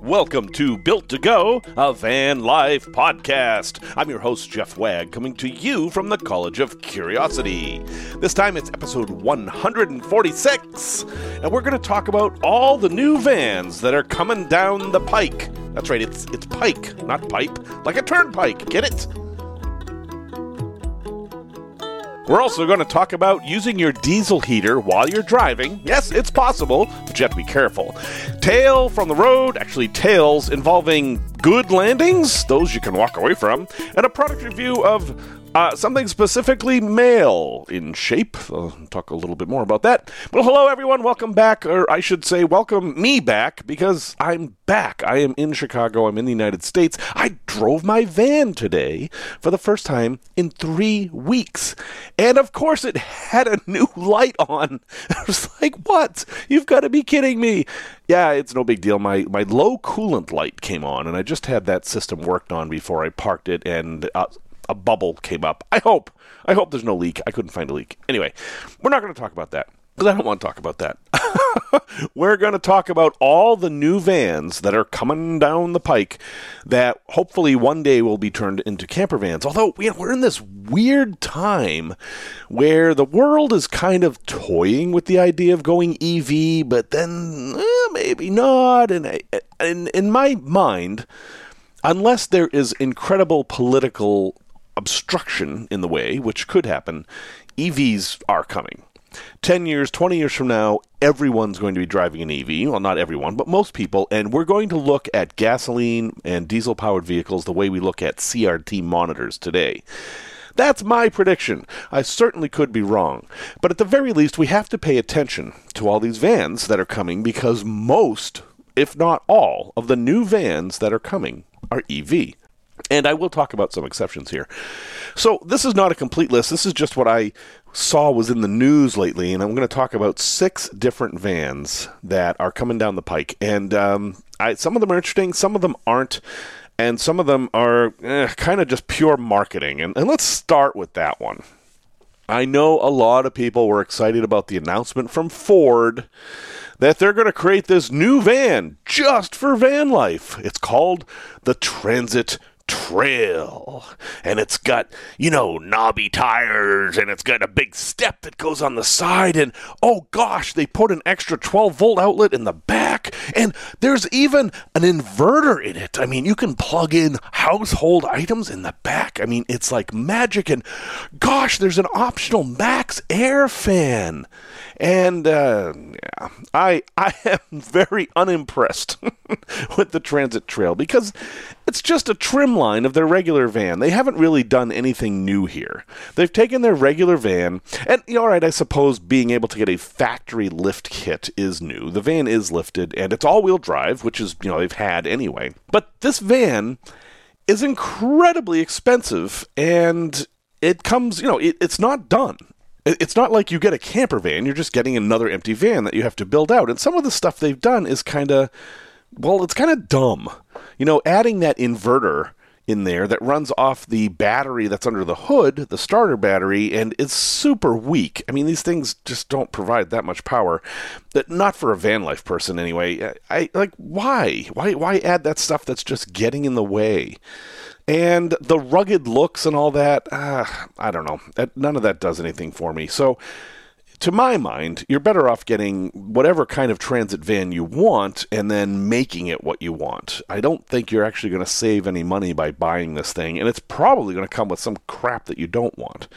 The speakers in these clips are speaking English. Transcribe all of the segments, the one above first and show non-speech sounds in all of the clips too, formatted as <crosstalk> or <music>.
Welcome to Built to Go, a van life podcast. I'm your host, Jeff Wagg, coming to you from the College of Curiosity. This time it's episode 146, and we're going to talk about all the new vans that are coming down the pike. That's right, it's, it's pike, not pipe, like a turnpike. Get it? We're also going to talk about using your diesel heater while you're driving. Yes, it's possible, but you have to be careful. Tale from the road, actually, tales involving good landings, those you can walk away from, and a product review of uh, something specifically male in shape. I'll talk a little bit more about that. Well, hello, everyone. Welcome back, or I should say, welcome me back, because I'm back. I am in Chicago. I'm in the United States. I drove my van today for the first time in three weeks. And of course, it had a new light on. <laughs> I was like, what? You've got to be kidding me. Yeah, it's no big deal. My, my low coolant light came on, and I just had that system worked on before I parked it, and uh, a bubble came up. I hope. I hope there's no leak. I couldn't find a leak. Anyway, we're not going to talk about that because I don't want to talk about that. <laughs> we're going to talk about all the new vans that are coming down the pike that hopefully one day will be turned into camper vans. Although we're in this weird time where the world is kind of toying with the idea of going EV, but then eh, maybe not. And in, in my mind, unless there is incredible political obstruction in the way, which could happen, EVs are coming. 10 years, 20 years from now, everyone's going to be driving an EV. Well, not everyone, but most people. And we're going to look at gasoline and diesel powered vehicles the way we look at CRT monitors today. That's my prediction. I certainly could be wrong. But at the very least, we have to pay attention to all these vans that are coming because most, if not all, of the new vans that are coming are EV. And I will talk about some exceptions here. So, this is not a complete list. This is just what I saw was in the news lately. And I'm going to talk about six different vans that are coming down the pike. And um, I, some of them are interesting, some of them aren't. And some of them are eh, kind of just pure marketing. And, and let's start with that one. I know a lot of people were excited about the announcement from Ford that they're going to create this new van just for van life. It's called the Transit trail. And it's got, you know, knobby tires and it's got a big step that goes on the side. And oh gosh, they put an extra 12 volt outlet in the back. And there's even an inverter in it. I mean, you can plug in household items in the back. I mean, it's like magic. And gosh, there's an optional Maxxair fan. And uh, yeah, I I am <laughs> very unimpressed <laughs> with the transit trail because it's just a trim line of their regular van. They haven't really done anything new here. They've taken their regular van, and you know, all right, I suppose being able to get a factory lift kit is new. The van is lifted, and it's all-wheel drive, which is you know they've had anyway. But this van is incredibly expensive, and it comes, you know, it, it's not done it's not like you get a camper van, you're just getting another empty van that you have to build out. And some of the stuff they've done is kind of, well, it's kind of dumb. You know, adding that inverter in there that runs off the battery that's under the hood, the starter battery, and it's super weak. I mean, these things just don't provide that much power. Not for a van life person, anyway. I like why, why, why add that stuff that's just getting in the way? And the rugged looks and all that, uh, I don't know. None of that does anything for me. So, to my mind, you're better off getting whatever kind of transit van you want and then making it what you want. I don't think you're actually going to save any money by buying this thing, and it's probably going to come with some crap that you don't want.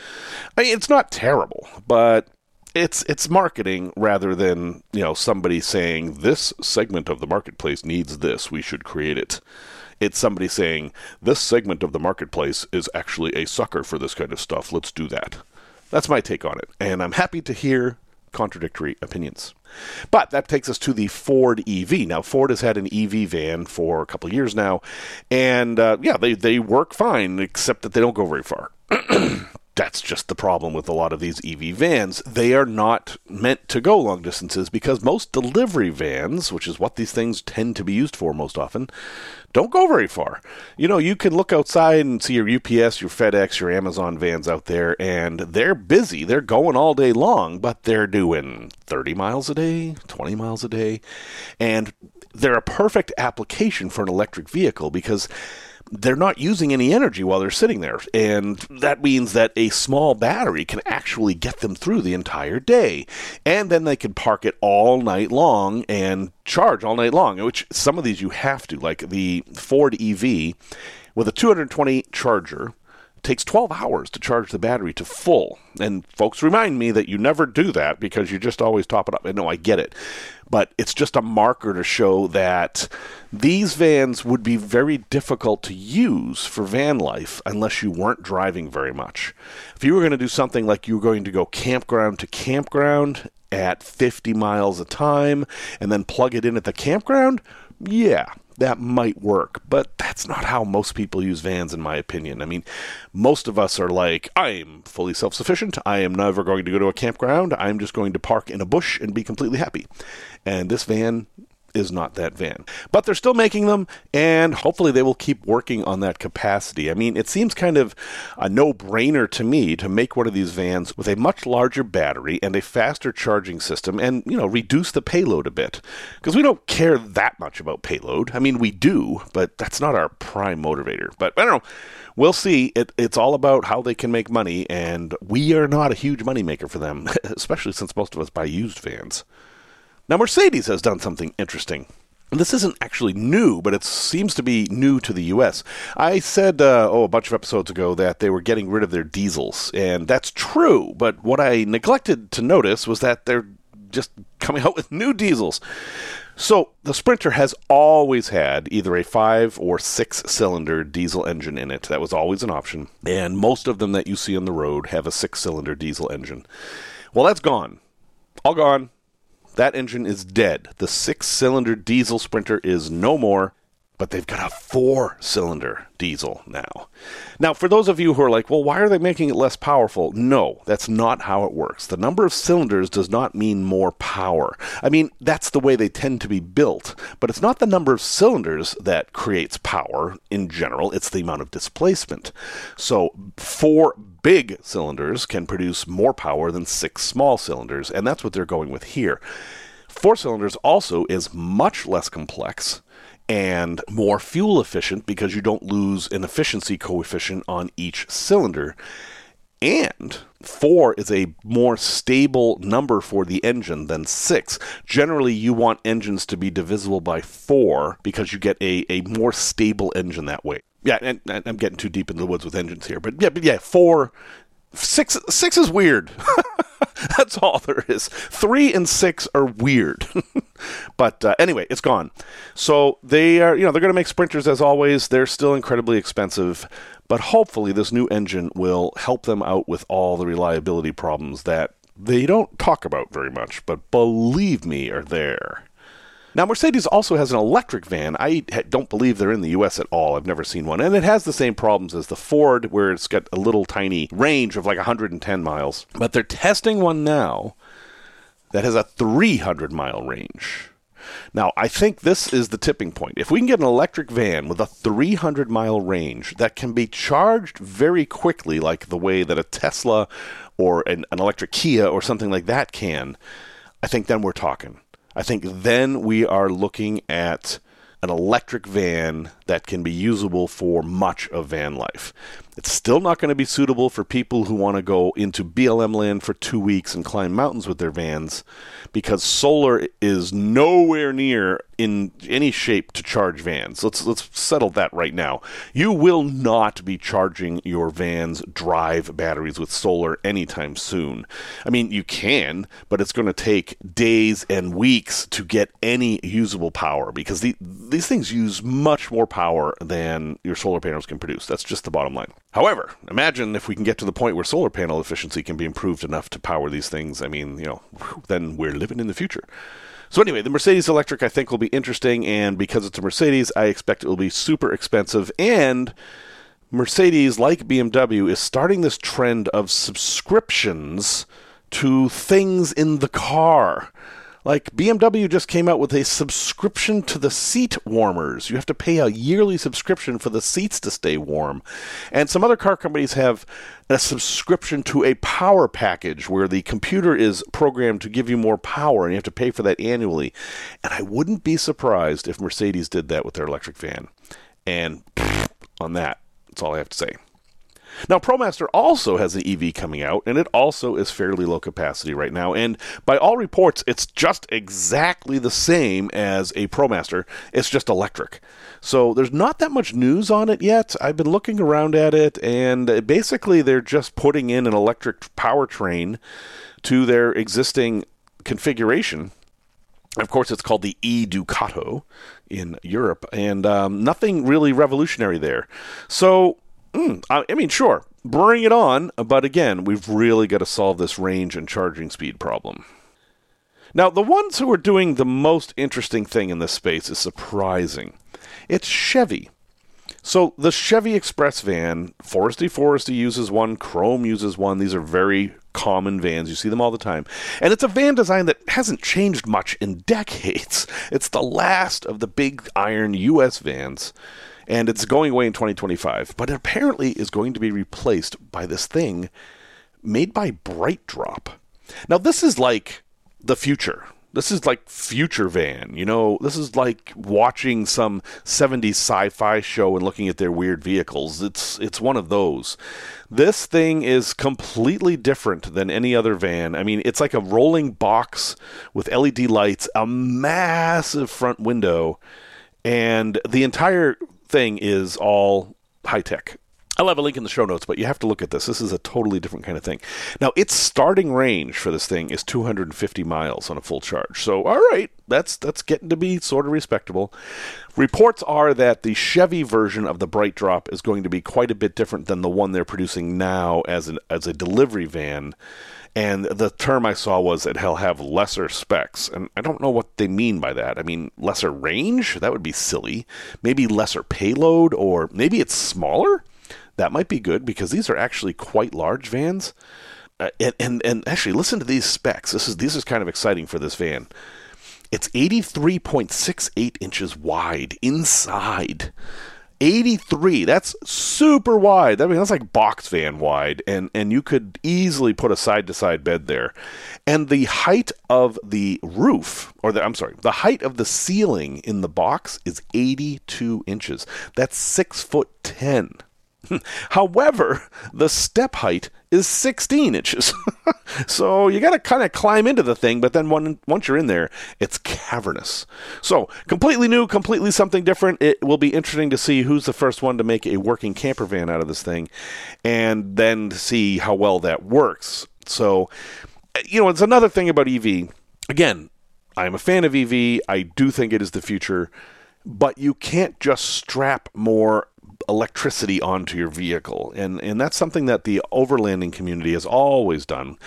I mean, it's not terrible, but it's it's marketing rather than you know somebody saying this segment of the marketplace needs this, we should create it. It's somebody saying, this segment of the marketplace is actually a sucker for this kind of stuff. Let's do that. That's my take on it. And I'm happy to hear contradictory opinions. But that takes us to the Ford EV. Now, Ford has had an EV van for a couple of years now, and uh, yeah, they, they work fine, except that they don't go very far. <clears throat> that's just the problem with a lot of these EV vans. They are not meant to go long distances because most delivery vans, which is what these things tend to be used for most often, don't go very far. You know, you can look outside and see your UPS, your FedEx, your Amazon vans out there, and they're busy. They're going all day long, but they're doing 30 miles a day, 20 miles a day. And they're a perfect application for an electric vehicle because they're not using any energy while they're sitting there. And that means that a small battery can actually get them through the entire day. And then they can park it all night long and charge all night long, which some of these you have to, like the Ford EV with a 220 charger takes 12 hours to charge the battery to full. And folks remind me that you never do that because you just always top it up. And no, I get it. But it's just a marker to show that these vans would be very difficult to use for van life unless you weren't driving very much. If you were going to do something like you were going to go campground to campground at 50 miles a time and then plug it in at the campground, yeah, that might work, but that's not how most people use vans, in my opinion. I mean, most of us are like, I'm fully self sufficient. I am never going to go to a campground. I'm just going to park in a bush and be completely happy. And this van is not that van. But they're still making them, and hopefully they will keep working on that capacity. I mean, it seems kind of a no brainer to me to make one of these vans with a much larger battery and a faster charging system and, you know, reduce the payload a bit. Because we don't care that much about payload. I mean, we do, but that's not our prime motivator. But I don't know. We'll see. It, it's all about how they can make money, and we are not a huge moneymaker for them, <laughs> especially since most of us buy used vans. Now, Mercedes has done something interesting. This isn't actually new, but it seems to be new to the U.S. I said, uh, oh, a bunch of episodes ago that they were getting rid of their diesels, and that's true. But what I neglected to notice was that they're just coming <laughs> out with new diesels. So the Sprinter has always had either a five or six cylinder diesel engine in it. That was always an option. And most of them that you see on the road have a six cylinder diesel engine. Well, that's gone. All gone. That engine is dead. The six cylinder diesel Sprinter is no more, but they've got a four cylinder diesel now. Now, for those of you who are like, well, why are they making it less powerful? No, that's not how it works. The number of cylinders does not mean more power. I mean, that's the way they tend to be built, but it's not the number of cylinders that creates power in general, it's the amount of displacement. So, four big cylinders can produce more power than six small cylinders, and that's what they're going with here. Four cylinders also is much less complex and more fuel efficient because you don't lose an efficiency coefficient on each cylinder. And four is a more stable number for the engine than six. Generally, you want engines to be divisible by four because you get a, a more stable engine that way yeah, and, I'm getting too deep into the woods with engines here, but yeah, but yeah, four, six, six is weird. <laughs> That's all there is. Three and six are weird, <laughs> but uh, anyway, it's gone. So they are, you know, they're going to make sprinters as always. They're still incredibly expensive, but hopefully this new engine will help them out with all the reliability problems that they don't talk about very much, but believe me, are there. Now, Mercedes also has an electric van. I don't believe they're in the US at all. I've never seen one. And it has the same problems as the Ford, where it's got a little tiny range of like 110 miles. But they're testing one now that has a 300 mile range. Now, I think this is the tipping point. If we can get an electric van with a 300 mile range that can be charged very quickly, like the way that a Tesla or an, an electric Kia or something like that can, I think then we're talking. I think then we are looking at an electric van that can be usable for much of van life. It's still not going to be suitable for people who want to go into BLM land for two weeks and climb mountains with their vans because solar is nowhere near in any shape to charge vans. Let's let's settle that right now. You will not be charging your van's drive batteries with solar anytime soon. I mean, you can, but it's going to take days and weeks to get any usable power because the, these things use much more power than your solar panels can produce. That's just the bottom line. However, imagine if we can get to the point where solar panel efficiency can be improved enough to power these things. I mean, you know, then we're living in the future. So anyway, the Mercedes electric I think will be interesting, and because it's a Mercedes, I expect it will be super expensive. And Mercedes, like BMW, is starting this trend of subscriptions to things in the car Like BMW just came out with a subscription to the seat warmers. You have to pay a yearly subscription for the seats to stay warm. And some other car companies have a subscription to a power package where the computer is programmed to give you more power and you have to pay for that annually. And I wouldn't be surprised if Mercedes did that with their electric van. And on that, that's all I have to say. Now, ProMaster also has an EV coming out, and it also is fairly low capacity right now. And by all reports, it's just exactly the same as a ProMaster. It's just electric. So there's not that much news on it yet. I've been looking around at it, and basically they're just putting in an electric powertrain to their existing configuration. Of course, it's called the e Ducato in Europe, and um, nothing really revolutionary there. So Mm, I mean, sure, bring it on, but again, we've really got to solve this range and charging speed problem. Now, the ones who are doing the most interesting thing in this space is surprising. It's Chevy. So, the Chevy Express van, Foresty Foresty uses one, Chrome uses one. These are very common vans. You see them all the time. And it's a van design that hasn't changed much in <laughs> decades. It's the last of the big iron US vans and it's going away in 2025. But apparently is going to be replaced by this thing made by BrightDrop. Now, this is like the future. This is like future van, you know. This is like watching some '70s sci-fi show and looking at their weird vehicles. It's it's one of those. This thing is completely different than any other van. I mean, it's like a rolling box with LED lights, a massive front window, and the entire thing is all high tech. I'll have a link in the show notes, but you have to look at this. This is a totally different kind of thing. Now, its starting range for this thing is 250 miles on a full charge. So, all right, that's that's getting to be sort of respectable. Reports are that the Chevy version of the BrightDrop is going to be quite a bit different than the one they're producing now as an as a delivery van. And the term I saw was that he'll have lesser specs. And I don't know what they mean by that. I mean, lesser range? That would be silly. Maybe lesser payload, or maybe it's smaller? That might be good because these are actually quite large vans. Uh, and, and, and actually, listen to these specs. This is, this is kind of exciting for this van. It's 83.68 inches wide inside. 83. That's super wide. I mean, that's like box van wide, and and you could easily put a side to side bed there. And the height of the roof, or the I'm sorry, the height of the ceiling in the box is 82 inches. That's six foot ten. <laughs> However, the step height is 16 inches. <laughs> so you got to kind of climb into the thing, but then when, once you're in there, it's cavernous. So completely new, completely something different. It will be interesting to see who's the first one to make a working camper van out of this thing and then to see how well that works. So, you know, it's another thing about EV. Again, I'm a fan of EV. I do think it is the future, but you can't just strap more electricity onto your vehicle. And, and that's something that the overlanding community has always done.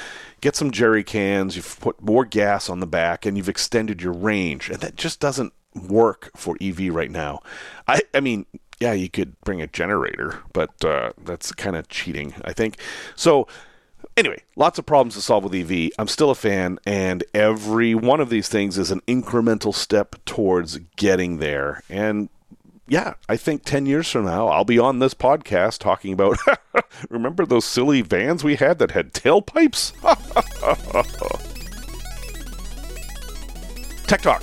Get some jerry cans, you've put more gas on the back, and you've extended your range. And that just doesn't work for EV right now. I, I mean, yeah, you could bring a generator, but uh, that's kind of cheating, I think. So, anyway, lots of problems to solve with EV. I'm still a fan, and every one of these things is an incremental step towards getting there. And yeah, I think 10 years from now, I'll be on this podcast talking about <laughs> remember those silly vans we had that had tailpipes? <laughs> Tech Talk.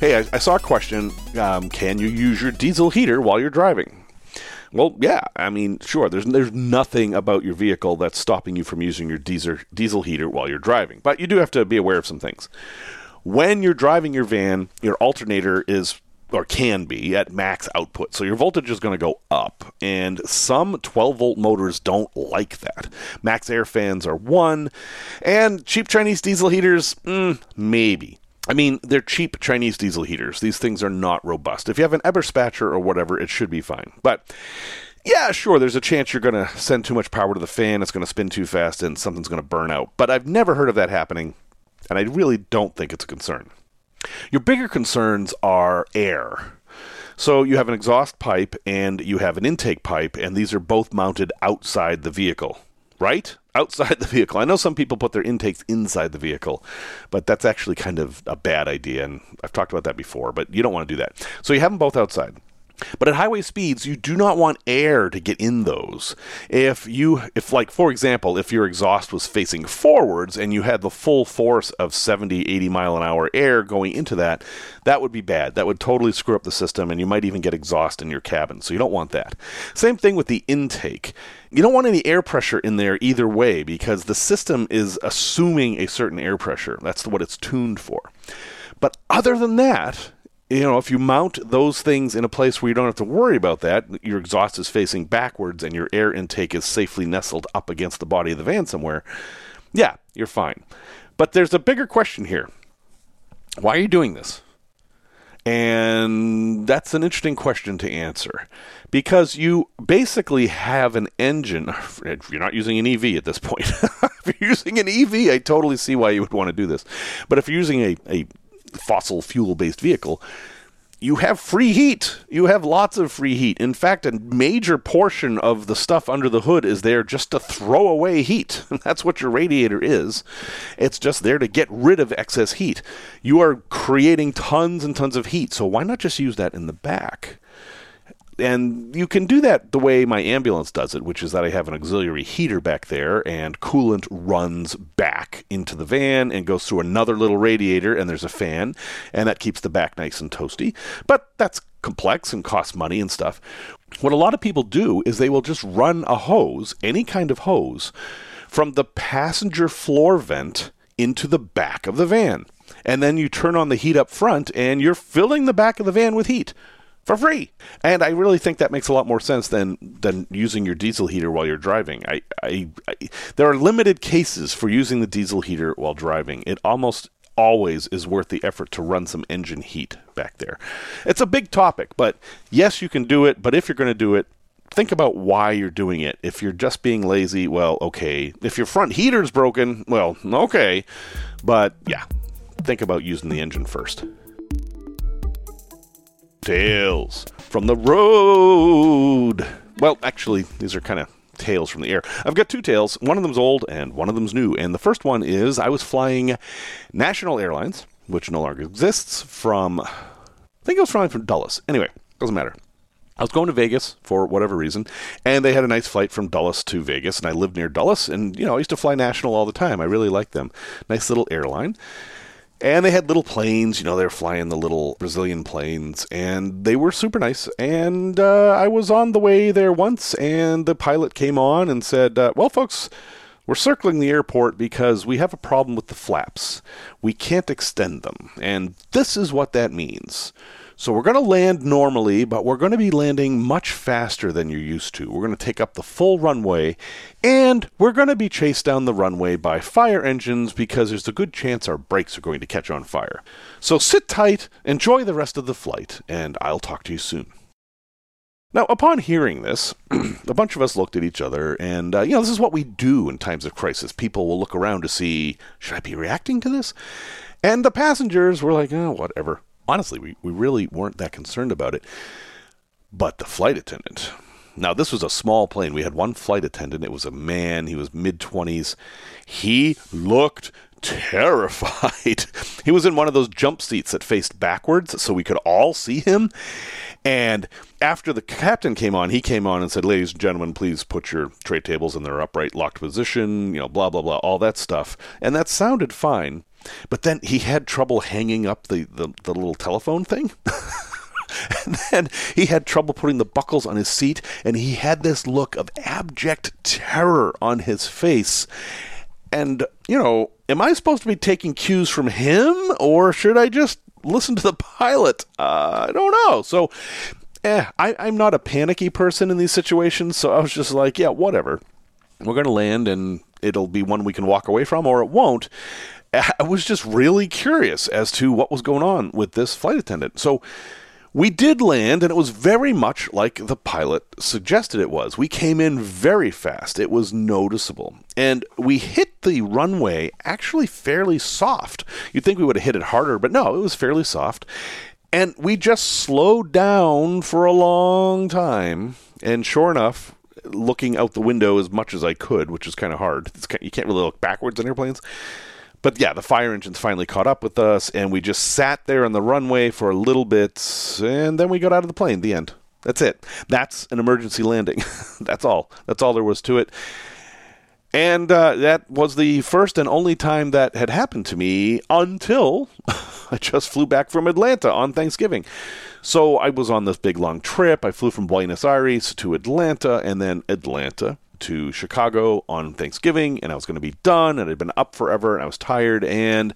Hey, I, I saw a question. Um, can you use your diesel heater while you're driving? Well, yeah. I mean, sure. There's there's nothing about your vehicle that's stopping you from using your diesel diesel heater while you're driving, but you do have to be aware of some things. When you're driving your van, your alternator is or can be at max output. So your voltage is going to go up. And some 12 volt motors don't like that. Maxxair fans are one. And cheap Chinese diesel heaters, mm, maybe. I mean, they're cheap Chinese diesel heaters. These things are not robust. If you have an Eberspacher or whatever, it should be fine. But yeah, sure, there's a chance you're going to send too much power to the fan, it's going to spin too fast, and something's going to burn out. But I've never heard of that happening, and I really don't think it's a concern. Your bigger concerns are air. So you have an exhaust pipe and you have an intake pipe, and these are both mounted outside the vehicle, right? Outside <laughs> the vehicle. I know some people put their intakes inside the vehicle, but that's actually kind of a bad idea. And I've talked about that before, but you don't want to do that. So you have them both outside. But at highway speeds, you do not want air to get in those. If you, if like, for example, if your exhaust was facing forwards and you had the full force of 70, 80 mile an hour air going into that, that would be bad. That would totally screw up the system and you might even get exhaust in your cabin. So you don't want that. Same thing with the intake. You don't want any air pressure in there either way because the system is assuming a certain air pressure. That's what it's tuned for. But other than that, you know, if you mount those things in a place where you don't have to worry about that, your exhaust is facing backwards and your air intake is safely nestled up against the body of the van somewhere, yeah, you're fine. But there's a bigger question here. Why are you doing this? And that's an interesting question to answer because you basically have an engine. If you're not using an EV at this point, <laughs> if you're using an EV, I totally see why you would want to do this. But if you're using a, a fossil fuel based vehicle, you have free heat. You have lots of free heat. In fact, a major portion of the stuff under the hood is there just to throw away heat. <laughs> That's what your radiator is. It's just there to get rid of excess heat. You are creating tons and tons of heat, so why not just use that in the back? And you can do that the way my ambulance does it, which is that I have an auxiliary heater back there, and coolant runs back into the van and goes through another little radiator, and there's a fan, and that keeps the back nice and toasty. But that's complex and costs money and stuff. What a lot of people do is they will just run a hose, any kind of hose, from the passenger floor vent into the back of the van. And then you turn on the heat up front, and you're filling the back of the van with heat for free. And I really think that makes a lot more sense than than using your diesel heater while you're driving. I, I, I, there are limited cases for using the diesel heater while driving. It almost always is worth the effort to run some engine heat back there. It's a big topic, but yes, you can do it, but if you're going to do it, think about why you're doing it. If you're just being lazy, well, okay. If your front heater's broken, well, okay. But yeah, think about using the engine first. Tales from the road. Well, actually, these are kind of tales from the air. I've got two tales. One of them's old and one of them's new. And the first one is I was flying National Airlines, which no longer exists, from I think I was flying from Dulles. Anyway, doesn't matter. I was going to Vegas for whatever reason, and they had a nice flight from Dulles to Vegas, and I lived near Dulles, and you know I used to fly National all the time. I really liked them. Nice little airline. And they had little planes, you know, they were flying the little Brazilian planes, and they were super nice. And uh, I was on the way there once, and the pilot came on and said, uh, Well, folks, we're circling the airport because we have a problem with the flaps. We can't extend them. And this is what that means. So we're going to land normally, but we're going to be landing much faster than you're used to. We're going to take up the full runway, and we're going to be chased down the runway by fire engines because there's a good chance our brakes are going to catch on fire. So sit tight, enjoy the rest of the flight, and I'll talk to you soon. Now, upon hearing this, <clears throat> a bunch of us looked at each other, and, uh, you know, this is what we do in times of crisis. People will look around to see, should I be reacting to this? And the passengers were like, oh, whatever honestly, we, we really weren't that concerned about it. But the flight attendant. Now, this was a small plane. We had one flight attendant. It was a man. He was mid 20s. He looked terrified. <laughs> he was in one of those jump seats that faced backwards so we could all see him. And after the captain came on, he came on and said, Ladies and gentlemen, please put your tray tables in their upright locked position, you know, blah, blah, blah, all that stuff. And that sounded fine. But then he had trouble hanging up the, the, the little telephone thing. <laughs> and then he had trouble putting the buckles on his seat, and he had this look of abject terror on his face. And, you know, am I supposed to be taking cues from him, or should I just listen to the pilot? Uh, I don't know. So, eh, I, I'm not a panicky person in these situations, so I was just like, yeah, whatever. We're going to land, and it'll be one we can walk away from, or it won't. I was just really curious as to what was going on with this flight attendant. So we did land, and it was very much like the pilot suggested it was. We came in very fast, it was noticeable. And we hit the runway actually fairly soft. You'd think we would have hit it harder, but no, it was fairly soft. And we just slowed down for a long time. And sure enough, looking out the window as much as I could, which is kind of hard. Kind, you can't really look backwards in airplanes. But yeah, the fire engines finally caught up with us, and we just sat there on the runway for a little bit, and then we got out of the plane. The end. That's it. That's an emergency landing. <laughs> That's all. That's all there was to it. And uh, that was the first and only time that had happened to me until <laughs> I just flew back from Atlanta on Thanksgiving. So I was on this big long trip. I flew from Buenos Aires to Atlanta and then Atlanta to Chicago on Thanksgiving, and I was going to be done, and I'd been up forever, and I was tired, and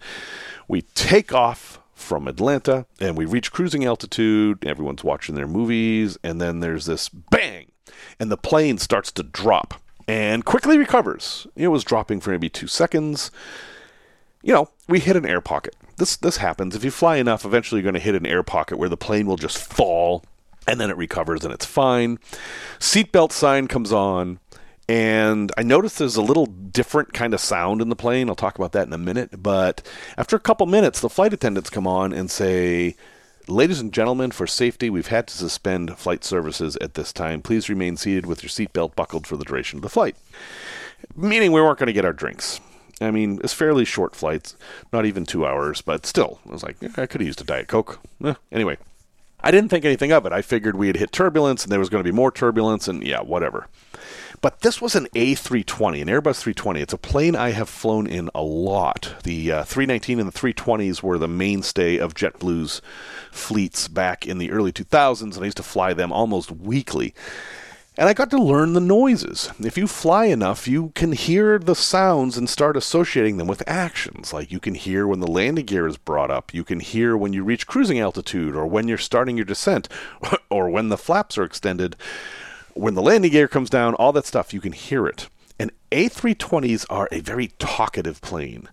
we take off from Atlanta, and we reach cruising altitude. Everyone's watching their movies, and then there's this bang, and the plane starts to drop and quickly recovers. It was dropping for maybe two seconds. You know, we hit an air pocket. This this happens. If you fly enough, eventually you're going to hit an air pocket where the plane will just fall and then it recovers and it's fine. Seatbelt sign comes on and I noticed there's a little different kind of sound in the plane. I'll talk about that in a minute, but after a couple minutes the flight attendants come on and say Ladies and gentlemen, for safety, we've had to suspend flight services at this time. Please remain seated with your seatbelt buckled for the duration of the flight. Meaning we weren't going to get our drinks. I mean, it's fairly short flights, not even two hours, but still, I was like, I could have used a Diet Coke. Eh, anyway, I didn't think anything of it. I figured we had hit turbulence and there was going to be more turbulence, and yeah, whatever. But this was an A320, an Airbus 320. It's a plane I have flown in a lot. The uh, 319 and the 320s were the mainstay of JetBlue's fleets back in the early 2000s, and I used to fly them almost weekly. And I got to learn the noises. If you fly enough, you can hear the sounds and start associating them with actions. Like you can hear when the landing gear is brought up, you can hear when you reach cruising altitude, or when you're starting your descent, <laughs> or when the flaps are extended when the landing gear comes down, all that stuff, you can hear it. And A320s are a very talkative plane.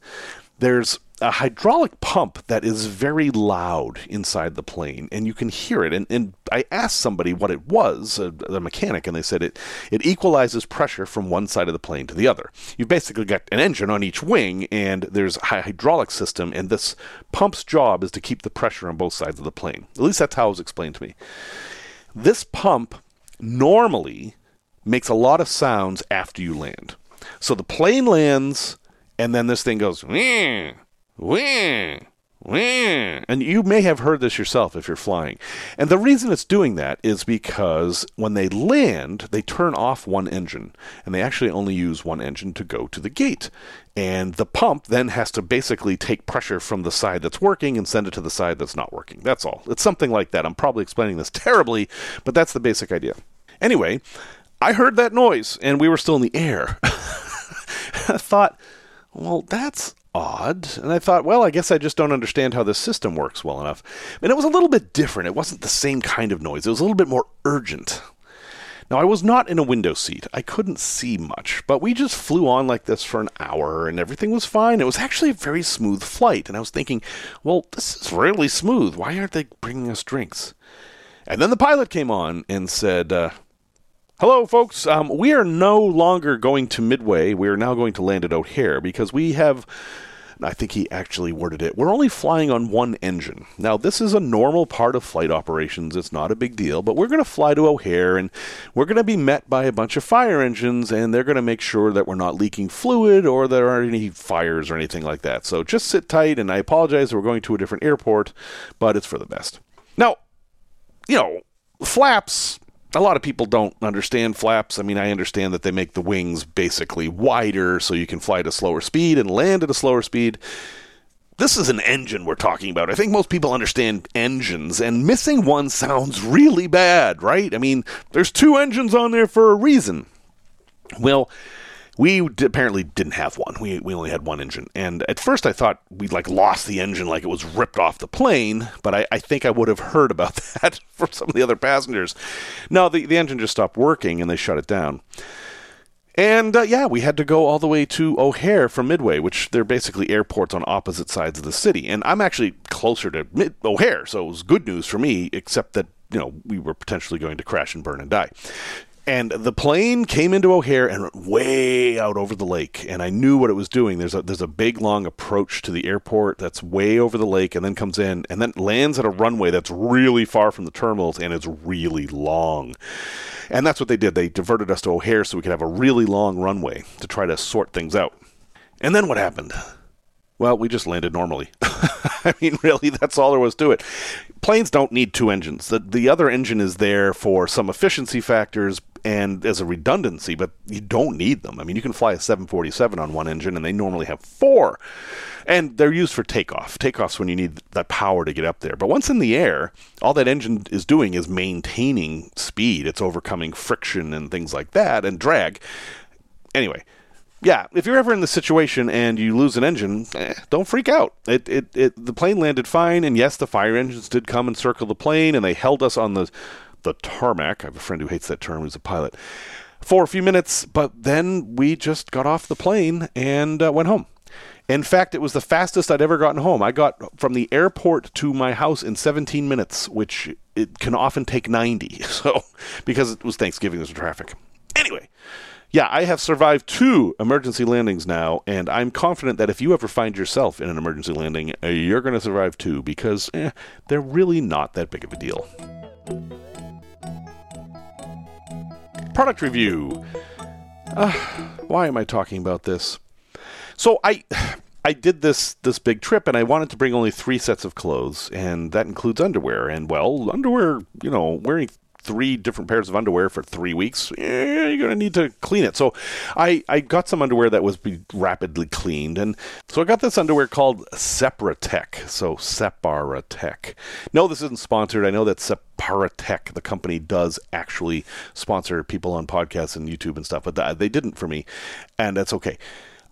There's a hydraulic pump that is very loud inside the plane, and you can hear it. And, and I asked somebody what it was, a, a, mechanic, and they said it, it equalizes pressure from one side of the plane to the other. You've basically got an engine on each wing, and there's a hydraulic system, and this pump's job is to keep the pressure on both sides of the plane. At least that's how it was explained to me. This pump normally makes a lot of sounds after you land. So the plane lands, and then this thing goes, wah, wah, and you may have heard this yourself if you're flying. And the reason it's doing that is because when they land, they turn off one engine, and they actually only use one engine to go to the gate. And the pump then has to basically take pressure from the side that's working and send it to the side that's not working. That's all. It's something like that. I'm probably explaining this terribly, but that's the basic idea. Anyway, I heard that noise, and we were still in the air. <laughs> I thought, well, that's odd. And I thought, well, I guess I just don't understand how this system works well enough. And it was a little bit different. It wasn't the same kind of noise, it was a little bit more urgent. Now, I was not in a window seat. I couldn't see much, but we just flew on like this for an hour and everything was fine. It was actually a very smooth flight. And I was thinking, well, this is really smooth. Why aren't they bringing us drinks? And then the pilot came on and said, uh, Hello, folks. Um, we are no longer going to Midway. We are now going to land at O'Hare because we have. I think he actually worded it. We're only flying on one engine. Now, this is a normal part of flight operations. It's not a big deal, but we're going to fly to O'Hare and we're going to be met by a bunch of fire engines, and they're going to make sure that we're not leaking fluid or there aren't any fires or anything like that. So just sit tight, and I apologize. We're going to a different airport, but it's for the best. Now, you know, flaps a lot of people don't understand flaps. I mean, I understand that they make the wings basically wider so you can fly at a slower speed and land at a slower speed. This is an engine we're talking about. I think most people understand engines, and missing one sounds really bad, right? I mean, there's two engines on there for a reason. Well, we apparently didn't have one. We we only had one engine, and at first I thought we like lost the engine, like it was ripped off the plane. But I, I think I would have heard about <laughs> that from some of the other passengers. No, the the engine just stopped working, and they shut it down. And uh, yeah, we had to go all the way to O'Hare from Midway, which they're basically airports on opposite sides of the city. And I'm actually closer to Mid- O'Hare, so it was good news for me, except that you know we were potentially going to crash and burn and die. And the plane came into O'Hare and went way out over the lake, and I knew what it was doing. There's a there's a big long approach to the airport that's way over the lake, and then comes in and then lands at a runway that's really far from the terminals, and it's really long. And that's what they did. They diverted us to O'Hare so we could have a really long runway to try to sort things out. And then what happened? Well, we just landed normally. <laughs> I mean, really, that's all there was to it. Planes don't need two engines. The, the other engine is there for some efficiency factors and as a redundancy, but you don't need them. I mean, you can fly a 747 on one engine, and they normally have four. And they're used for takeoff. Takeoff's when you need that power to get up there. But once in the air, all that engine is doing is maintaining speed. It's overcoming friction and things like that and drag. Anyway, yeah, if you're ever in the situation and you lose an engine, eh, don't freak out. It, it, it, the plane landed fine, and yes, the fire engines did come and circle the plane, and they held us on the, the tarmac. I have a friend who hates that term, who's a pilot, for a few minutes, but then we just got off the plane and uh, went home. In fact, it was the fastest I'd ever gotten home. I got from the airport to my house in 17 minutes, which it can often take 90. <laughs> So, because it was Thanksgiving, there's traffic. Yeah, I have survived two emergency landings now, and I'm confident that if you ever find yourself in an emergency landing, uh, you're going to survive too, because eh, they're really not that big of a deal. Product review. Uh, why am I talking about this? So I I did this this big trip and I wanted to bring only three sets of clothes and that includes underwear and well underwear you know wearing three different pairs of underwear for three weeks, eh, you're going to need to clean it. So I, I got some underwear that was rapidly cleaned. And so I got this underwear called Separatec. So Separatec. No, this isn't sponsored. I know that Separatec, the company, does actually sponsor people on podcasts and YouTube and stuff, but they didn't for me. And that's okay.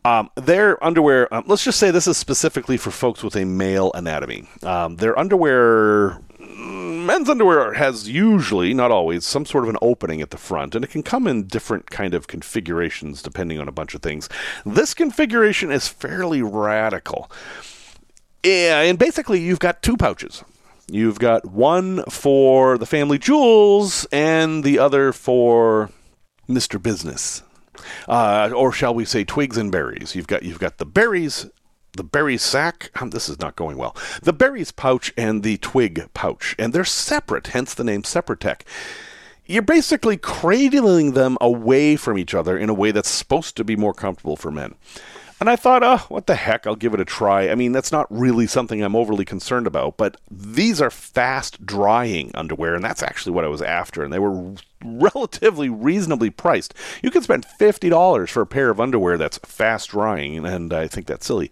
Um, their underwear, um, let's just say this is specifically for folks with a male anatomy. Um, their underwear men's underwear has usually, not always, some sort of an opening at the front, and it can come in different kind of configurations depending on a bunch of things. This configuration is fairly radical. And basically, you've got two pouches. You've got one for the family jewels and the other for Mr. Business. Uh, or shall we say twigs and berries. You've got you've got the berries the berries sack. Um, this is not going well. The berries pouch and the twig pouch, and they're separate, hence the name Separatec. You're basically cradling them away from each other in a way that's supposed to be more comfortable for men. And I thought, oh, what the heck, I'll give it a try. I mean, that's not really something I'm overly concerned about, but these are fast drying underwear, and that's actually what I was after. And they were <laughs> relatively reasonably priced. You can spend $50 for a pair of underwear that's fast drying, and I think that's silly.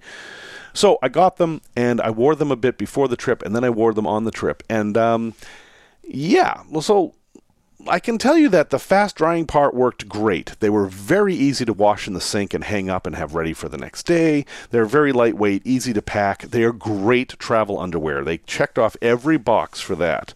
So I got them, and I wore them a bit before the trip, and then I wore them on the trip. And um, yeah, well, so I can tell you that the fast drying part worked great. They were very easy to wash in the sink and hang up and have ready for the next day. They're very lightweight, easy to pack. They are great travel underwear. They checked off every box for that.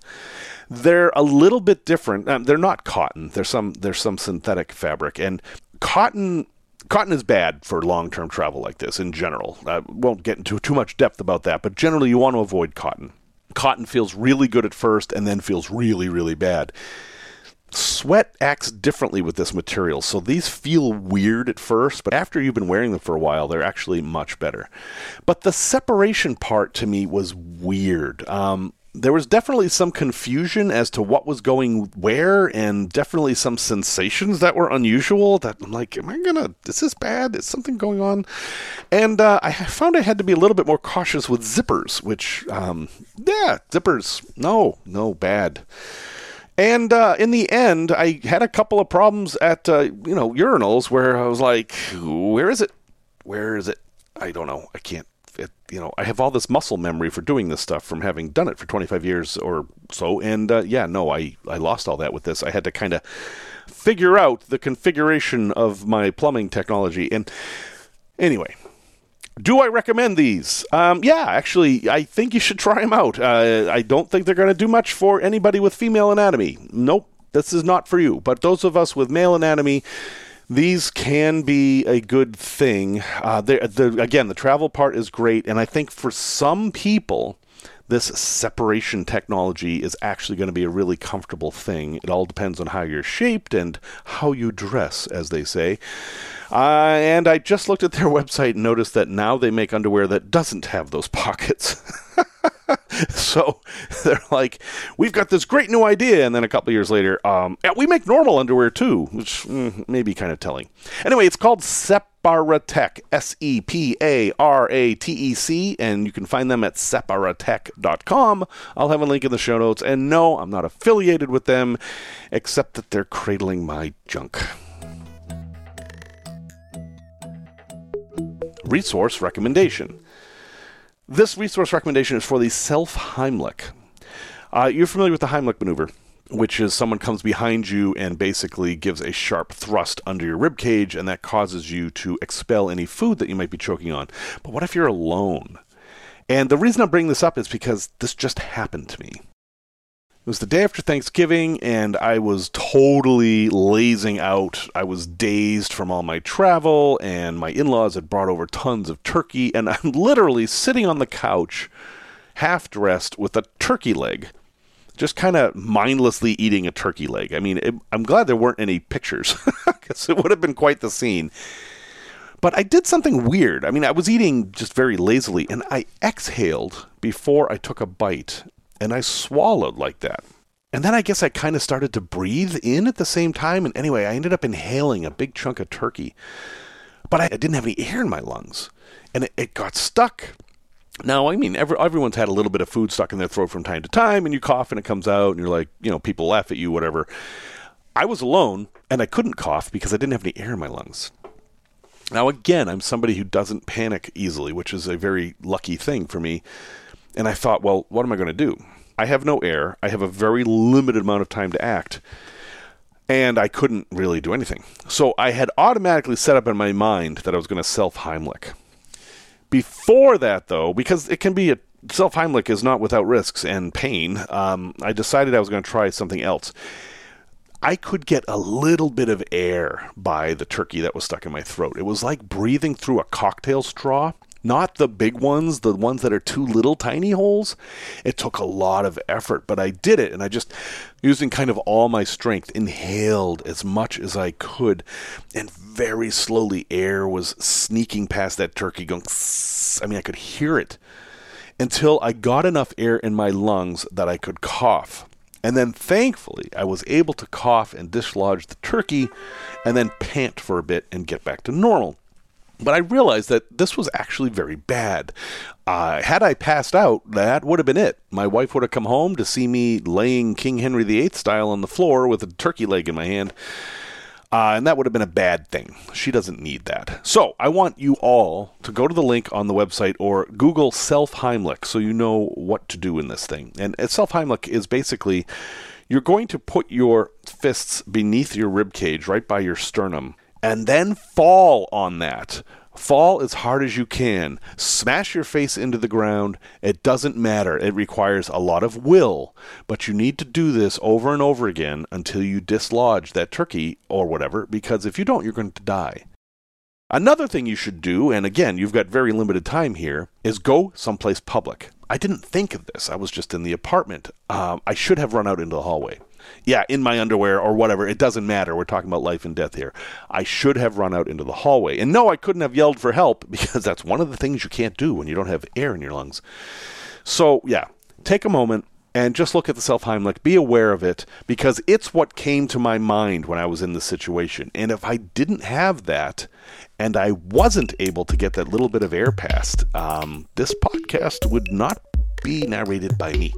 They're a little bit different. Um, they're not cotton. There's some there's some synthetic fabric and cotton cotton is bad for long-term travel like this in general. I won't get into too much depth about that, but generally you want to avoid cotton. Cotton feels really good at first and then feels really really bad sweat acts differently with this material, so these feel weird at first, but after you've been wearing them for a while, they're actually much better. But the separation part to me was weird. Um, there was definitely some confusion as to what was going where, and definitely some sensations that were unusual. That I'm like, am I gonna? Is this bad? Is something going on? And uh, I found I had to be a little bit more cautious with zippers, which, um, yeah, zippers, no, no, bad. And uh, in the end, I had a couple of problems at uh, you know urinals where I was like, "Where is it? Where is it? I don't know. I can't." It, you know, I have all this muscle memory for doing this stuff from having done it for 25 years or so. And uh, yeah, no, I I lost all that with this. I had to kind of figure out the configuration of my plumbing technology. And anyway, do I recommend these? Um, yeah, actually, I think you should try them out. Uh, I don't think they're going to do much for anybody with female anatomy. Nope, this is not for you. But those of us with male anatomy, these can be a good thing. Uh, again, the travel part is great, and I think for some people, this separation technology is actually going to be a really comfortable thing. It all depends on how you're shaped and how you dress, as they say. Uh, and I just looked at their <laughs> website and noticed that now they make underwear that doesn't have those <laughs> pockets. <laughs> so they're like, we've got this great new idea. And then a couple years later, um, we make normal underwear too, which mm, may be kind of telling. Anyway, it's called Separatec, S E P A R A T E C, and you can find them at separatec.com. I'll have a link in the show notes. And no, I'm not affiliated with them, except that they're cradling my junk. Resource recommendation. This resource recommendation is for the self Heimlich. Uh, you're familiar with the Heimlich maneuver, which is someone comes behind you and basically gives a sharp thrust under your rib cage, and that causes you to expel any food that you might be choking on. But what if you're alone? And the reason I'm bringing this up is because this just happened to me. It was the day after Thanksgiving, and I was totally lazing out. I was dazed from all my travel, and my in laws had brought over tons of turkey, and <laughs> I'm literally sitting on the couch, half dressed, with a turkey leg, just kind of mindlessly eating a turkey leg. I mean, it, I'm glad there weren't any pictures, <laughs> because it would have been quite the scene. But I did something weird. I mean, I was eating just very lazily, and I exhaled before I took a bite and I swallowed like that. And then I guess I kind of started to breathe in at the same time. And anyway, I ended up inhaling a big chunk of turkey. But I didn't have any air in my lungs. And it, it got stuck. Now, I mean, every, everyone's had a little bit of food stuck in their throat from time to time, and you cough and it comes out, and you're like, you know, people laugh at you, whatever. I was alone, and I couldn't cough because I didn't have any air in my lungs. Now, again, I'm somebody who doesn't panic easily, which is a very lucky thing for me. And I thought, well, what am I going to do? I have no air. I have a very limited amount of time to act. And I couldn't really do anything. So I had automatically set up in my mind that I was going to self Heimlich. Before that, though, because it can be a self Heimlich is not without risks and pain, um, I decided I was going to try something else. I could get a little bit of air by the turkey that was stuck in my throat. It was like breathing through a cocktail straw not the big ones, the ones that are two little tiny holes. It took a lot of effort, but I did it and I just using kind of all my strength inhaled as much as I could and very slowly air was sneaking past that turkey going I mean I could hear it until I got enough air in my lungs that I could cough. And then thankfully, I was able to cough and dislodge the turkey and then pant for a bit and get back to normal. But I realized that this was actually very bad. Uh, had I passed out, that would have been it. My wife would have come home to see me laying King Henry VIII style on the floor with a turkey leg in my hand. Uh, and that would have been a bad thing. She doesn't need that. So I want you all to go to the link on the website or Google self Heimlich so you know what to do in this thing. And self Heimlich is basically you're going to put your fists beneath your rib cage, right by your sternum and then fall on that. Fall as hard as you can. Smash your face into the ground. It doesn't matter. It requires a lot of will, but you need to do this over and over again until you dislodge that turkey or whatever, because if you don't, you're going to die. Another thing you should do, and again, you've got very limited time here, is go someplace public. I didn't think of this. I was just in the apartment. Um, I should have run out into the hallway yeah, in my underwear or whatever. It doesn't matter. We're talking about life and death here. I should have run out into the hallway. And no, I couldn't have yelled for help <laughs> because that's one of the things you can't do when you don't have air in your lungs. So, yeah, take a moment and just look at the self Heimlich. Be aware of it because it's what came to my mind when I was in this situation. And if I didn't have that and I wasn't able to get that little bit of air past, um, this podcast would not be narrated by me.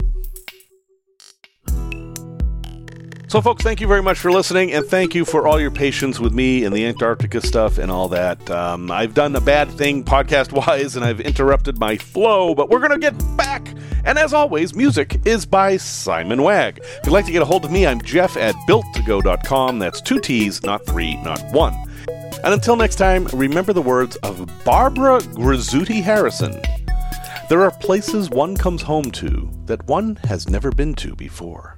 So, folks, thank you very much for listening, and thank you for all your patience with me and the Antarctica stuff and all that. Um, I've done a bad thing podcast wise, and I've interrupted my flow, but we're going to get back. And as always, music is by Simon Wagg. If you'd like to get a hold of me, I'm Jeff at builttogo.com. That's two T's, not three, not one. And until next time, remember the words of Barbara Grizzuti Harrison. There are places one comes home to that one has never been to before.